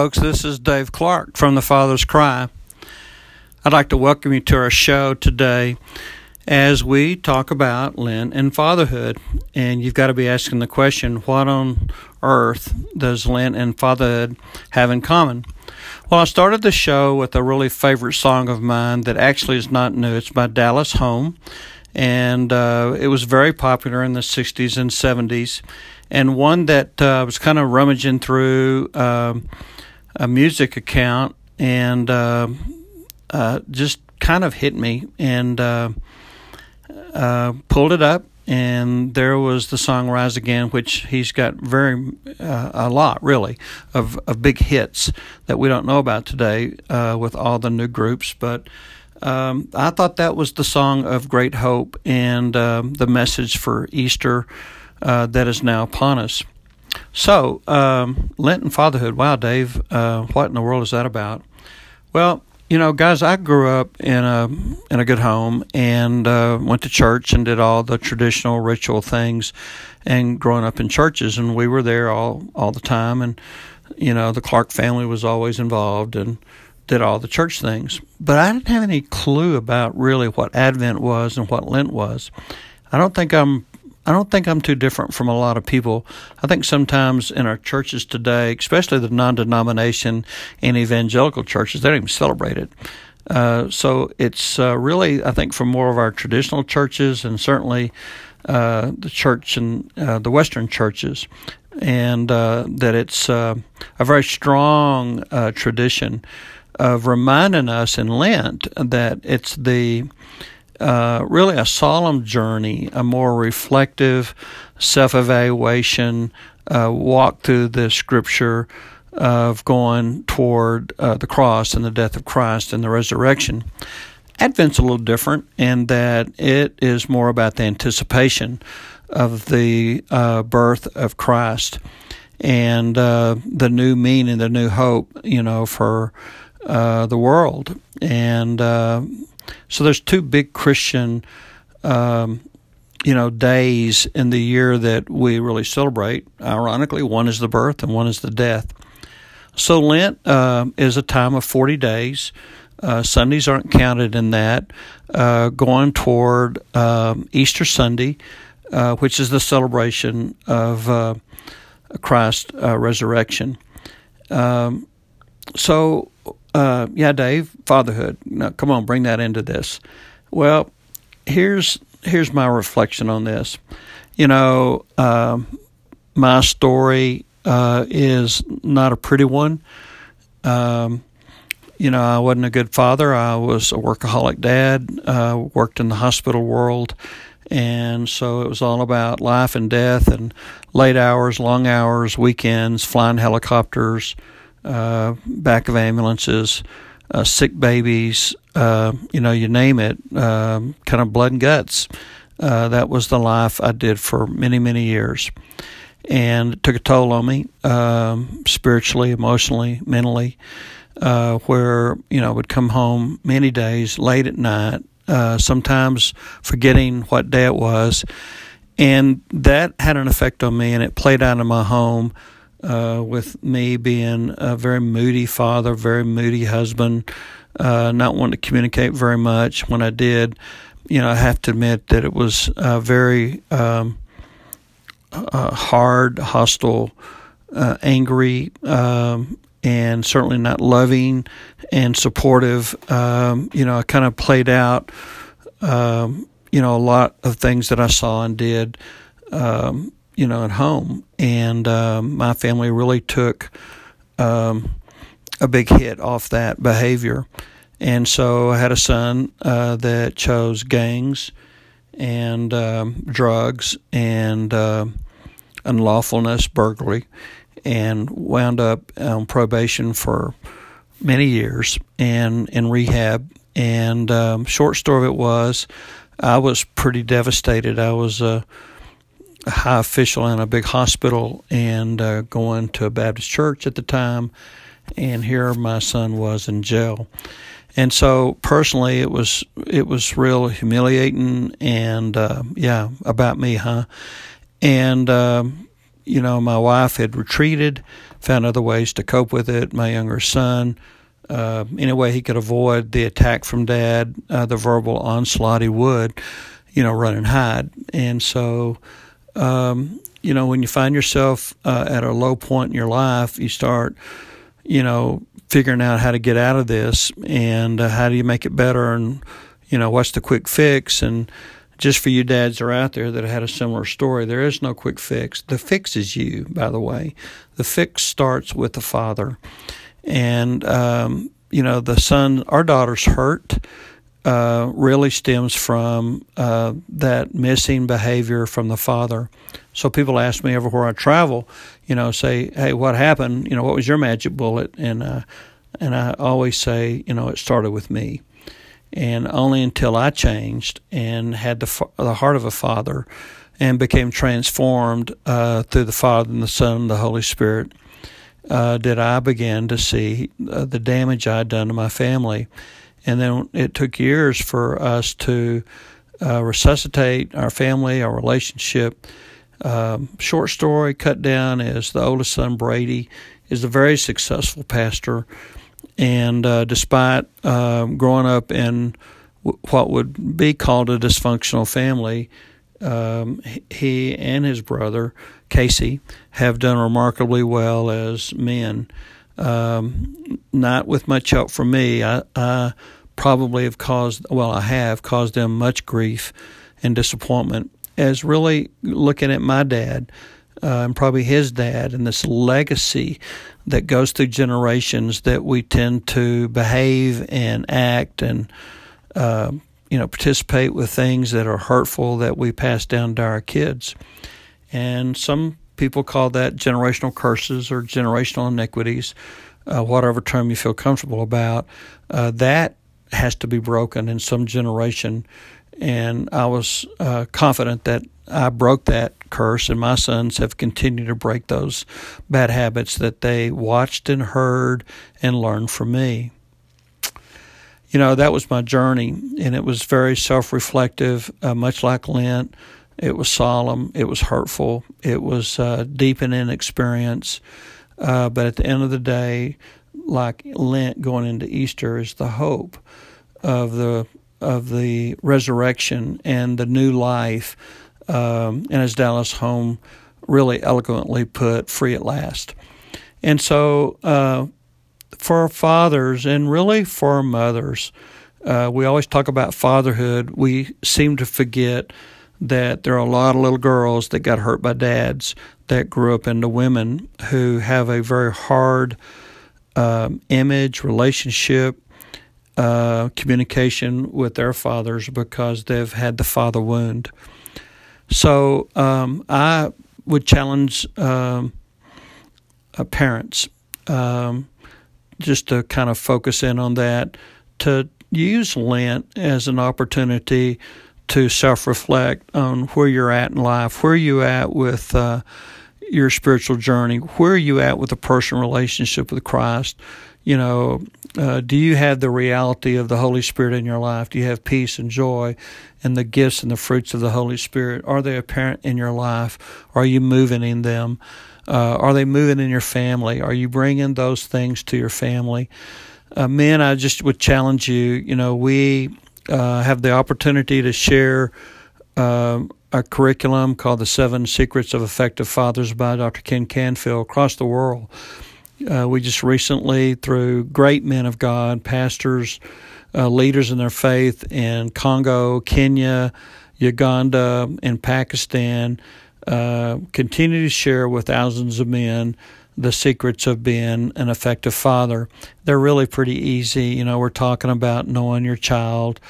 folks. This is Dave Clark from The Father's Cry. I'd like to welcome you to our show today as we talk about Lent and fatherhood. And you've got to be asking the question what on earth does Lent and fatherhood have in common? Well, I started the show with a really favorite song of mine that actually is not new. It's by Dallas Holm, and uh, it was very popular in the 60s and 70s, and one that uh, was kind of rummaging through um, a music account and uh, uh, just kind of hit me and uh, uh, pulled it up. And there was the song "Rise Again," which he's got very uh, a lot, really, of, of big hits that we don't know about today with all the new groups. But um, I thought that was the song of great hope and the message for Easter uh, that is now upon us. So, um, Lent and fatherhood. Wow, Dave, uh, what in the world is that about? Well, you know, guys, I grew up in a in a good home and uh, went to church and did all the traditional ritual things, and growing up in churches, and we were there all all the time, and you know, the Clark family was always involved and did all the church things. But I didn't have any clue about really what Advent was and what Lent was. I don't think I'm I don't think I'm too different from a lot of people. I think sometimes in our churches today, especially the non-denomination and evangelical churches, they don't even celebrate it. Uh, so it's uh, really, I think, for more of our traditional churches and certainly uh, the church and uh, the Western churches, and uh, that it's uh, a very strong tradition of reminding us in Lent that it's the uh, really a solemn journey, a more reflective self evaluation, uh, walk through the scripture of going toward uh, the cross and the death of Christ and the resurrection. Advent's a little different in that it is more about the anticipation of the uh, birth of Christ and uh, the new meaning, the new hope, you know, for uh, the world. And so there's two big Christian, um, you know, days in the year that we really celebrate. Ironically, one is the birth and one is the death. So Lent uh, is a time of 40 days. Uh, Sundays aren't counted in that. Uh, going toward um, Easter Sunday, uh, which is the celebration of uh, Christ's uh, resurrection. Um, so uh, yeah, Dave, fatherhood. Now, come on, bring that into this. Well, here's here's my reflection on this. You know, um, my story uh, is not a pretty one. Um, you know, I wasn't a good father. I was a workaholic dad. Uh, worked in the hospital world, And so it was all about life and death and late hours, long hours, weekends, flying helicopters, uh, back of ambulances, uh, sick babies, uh, you know, you name it, um, kind of blood and guts. Uh, that was the life I did for many, many years. And it took a toll on me um, spiritually, emotionally, mentally, uh, where, you know, I would come home many days late at night, sometimes forgetting what day it was. And that had an effect on me, and it played out in my home uh, with me being a very moody father, very moody husband, uh, not wanting to communicate very much. When I did, you know, I have to admit that it was uh, very um, uh, hard, hostile, uh, angry, um, and certainly not loving and supportive. Um, you know, I kind of played out, um, you know, a lot of things that I saw and did, um, you know, at home. And um, my family really took um, a big hit off that behavior. And so I had a son uh, that chose gangs and um, drugs and uh, unlawfulness, burglary, and wound up on probation for many years and in rehab. And um, short story of it was, I was pretty devastated. I was a, a high official in a big hospital and uh, going to a Baptist church at the time, and here my son was in jail. And so personally it was it was real humiliating and uh, yeah about me huh? And um, you know my wife had retreated found other ways to cope with it my younger son uh, any way he could avoid the attack from dad uh, the verbal onslaught he would you know run and hide. And so um, you know when you find yourself uh, at a low point in your life you start you know figuring out how to get out of this and uh, how do you make it better and you know what's the quick fix? And just for you dads that are out there that had a similar story there is no quick fix. The fix is you by the way. The fix starts with the father. And um, you know the son our daughter's hurt uh, really stems from uh, that missing behavior from the father so people ask me everywhere I travel, you know, say, "Hey, what happened? You know, what was your magic bullet?" And uh, and I always say, you know, it started with me, and only until I changed and had the the heart of a father, and became transformed uh, through the Father and the Son and the Holy Spirit, uh, did I begin to see uh, the damage I'd done to my family, and then it took years for us to uh, resuscitate our family, our relationship um, short story cut down is the oldest son, Brady, is a very successful pastor. And uh, despite uh, growing up in what would be called a dysfunctional family, um, he and his brother, Casey, have done remarkably well as men. Um, not with much help from me. I, I probably have caused, well, I have caused them much grief and disappointment as really looking at my dad uh, and probably his dad and this legacy that goes through generations that we tend to behave and act and uh, you know participate with things that are hurtful that we pass down to our kids and some people call that generational curses or generational iniquities uh, whatever term you feel comfortable about uh, that has to be broken in some generation and I was uh, confident that I broke that curse, and my sons have continued to break those bad habits that they watched and heard and learned from me. You know, that was my journey, and it was very self reflective, uh, much like Lent. It was solemn, it was hurtful, it was uh, deep in experience. Uh, but at the end of the day, like Lent going into Easter, is the hope of the of the resurrection and the new life, um, and as Dallas Holm really eloquently put, free at last. And so, uh, for our fathers and really for mothers, uh, we always talk about fatherhood. We seem to forget that there are a lot of little girls that got hurt by dads that grew up into women who have a very hard um, image, relationship, uh, communication with their fathers because they've had the father wound. So um, I would challenge um, uh, parents um, just to kind of focus in on that to use Lent as an opportunity to self reflect on where you're at in life, where you at with uh, your spiritual journey, where you at with a personal relationship with Christ. You know, uh, do you have the reality of the Holy Spirit in your life? Do you have peace and joy and the gifts and the fruits of the Holy Spirit? Are they apparent in your life? Are you moving in them? Uh, are they moving in your family? Are you bringing those things to your family? Uh, men, I just would challenge you. You know, we uh, have the opportunity to share uh, a curriculum called The Seven Secrets of Effective Fathers by Dr. Ken Canfield across the world. Uh, we just recently, through great men of God, pastors, uh, leaders in their faith in Congo, Kenya, Uganda, and Pakistan, uh, continue to share with thousands of men the secrets of being an effective father. They're really pretty easy. You know, we're talking about knowing your child,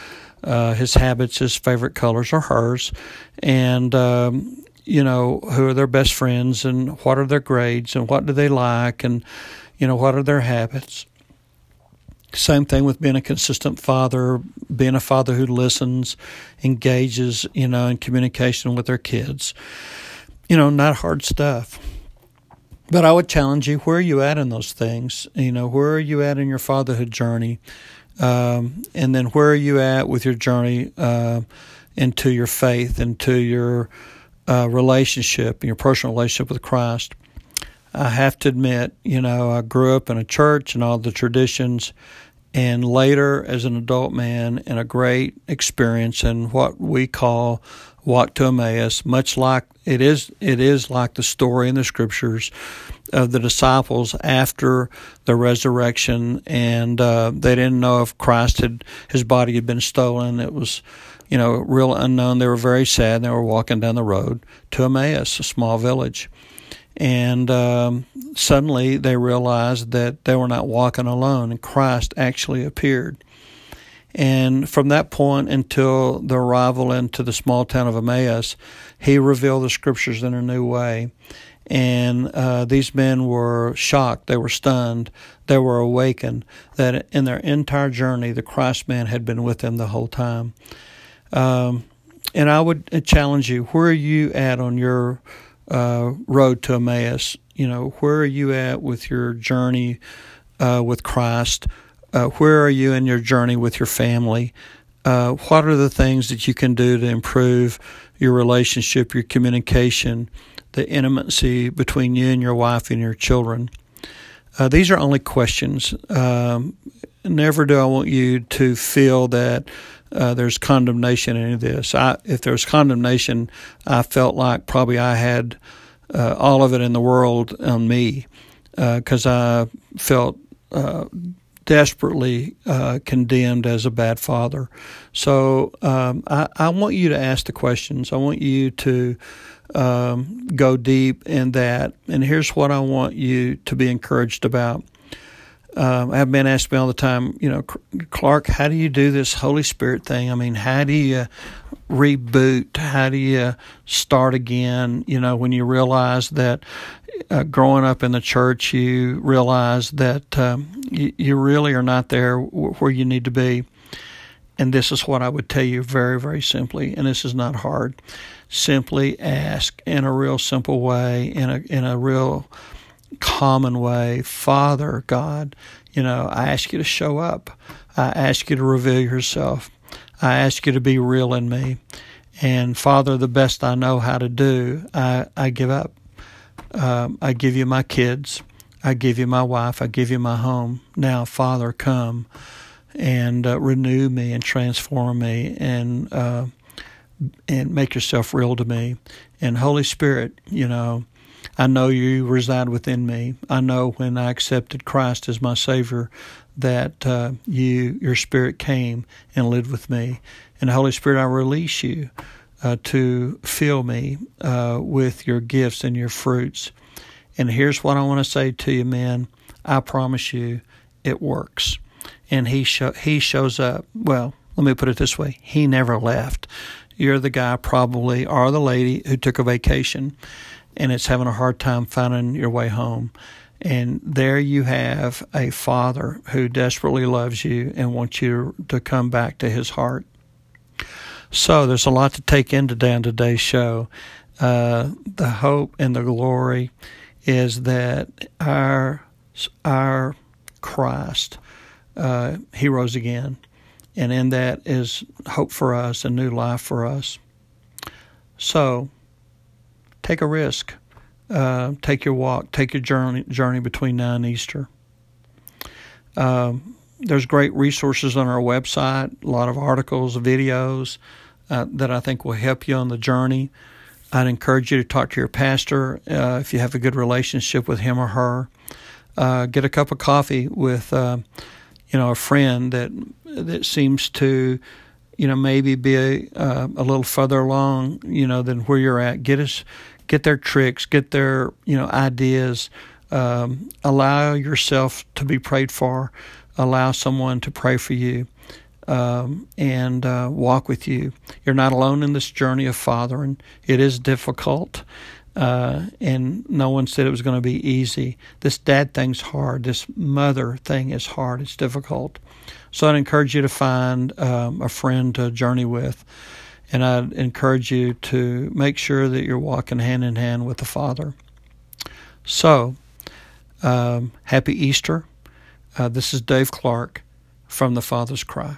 uh, his habits, his favorite colors, or hers, and um, you know who are their best friends and what are their grades and what do they like and you know what are their habits. Same thing with being a consistent father, being a father who listens, engages, you know, in communication with their kids. You know, not hard stuff. But I would challenge you: where are you at in those things? You know, where are you at in your fatherhood journey? Um, and then where are you at with your journey uh, into your faith, into your uh, relationship, your personal relationship with Christ? I have to admit, you know, I grew up in a church and all the traditions, and later as an adult man, in a great experience in what we call walk to Emmaus, much like it is it is like the story in the scriptures of the disciples after the resurrection, and uh, they didn't know if Christ had his body had been stolen. It was, you know, real unknown. They were very sad. They were walking down the road to Emmaus, a small village, and um, suddenly they realized that they were not walking alone, and Christ actually appeared. And from that point until the arrival into the small town of Emmaus, he revealed the scriptures in a new way. And uh, these men were shocked, they were stunned, they were awakened that in their entire journey, the Christ man had been with them the whole time. Um, and I would challenge you where are you at on your uh, road to Emmaus? You know, where are you at with your journey uh, with Christ? Uh, where are you in your journey with your family? Uh, what are the things that you can do to improve your relationship, your communication, the intimacy between you and your wife and your children? Uh, these are only questions. Um, never do I want you to feel that uh, there's condemnation in this. I, if there's condemnation, I felt like probably I had uh, all of it in the world on me because uh, I felt uh, desperately uh, condemned as a bad father. So um, I, I, want you to ask the questions. I want you to um, go deep in that. And here's what I want you to be encouraged about. Um, I've been asked me all the time, you know, Clark, how do you do this Holy Spirit thing? I mean, how do you reboot? How do you start again? You know, when you realize that uh, growing up in the church, you realize that um, you, you, really are not there where you need to be. And this is what I would tell you very, very simply, and this is not hard. Simply ask in a real simple way, in a in a real common way, Father God, you know, I ask you to show up. I ask you to reveal yourself. I ask you to be real in me. And Father, the best I know how to do, I, I give up. Um, I give you my kids. I give you my wife. I give you my home. Now, Father, come and uh, renew me and transform me and uh, and make yourself real to me. And Holy Spirit, you know, I know you reside within me. I know when I accepted Christ as my Savior that uh, you, your Spirit came and lived with me. And Holy Spirit, I release you uh, to fill me uh, with your gifts and your fruits. And here's what I want to say to you, men. I promise you, it works. And he he shows up. Well, let me put it this way: he never left. you're the guy probably or the lady who took a vacation and it's having a hard time finding your way home. And there you have a father who desperately loves you and wants you to come back to his heart. So there's a lot to take in today on today's show. Uh, the hope and the glory is that our our Christ, uh, He rose again, and in that is hope for us, a new life for us. So, take a risk. Uh, take your walk. Take your journey journey between now and Easter. Um, there's great resources on our website. A lot of articles, videos uh, that I think will help you on the journey. I'd encourage you to talk to your pastor uh, if you have a good relationship with him or her. Uh, get a cup of coffee with, uh, you know, a friend that that seems to, you know, maybe be a, uh, a little further along, you know, than where you're at. Get us, get their tricks, get their, you know, ideas. Um, allow yourself to be prayed for. Allow someone to pray for you um, and uh, walk with you. You're not alone in this journey of fathering. It is difficult, uh, and no one said it was going to be easy. This dad thing's hard. This mother thing is hard. It's difficult. So I'd encourage you to find um, a friend to journey with, and I'd encourage you to make sure that you're walking hand in hand with the Father. So, um, happy Easter. Uh, this is Dave Clark from the Father's Cry.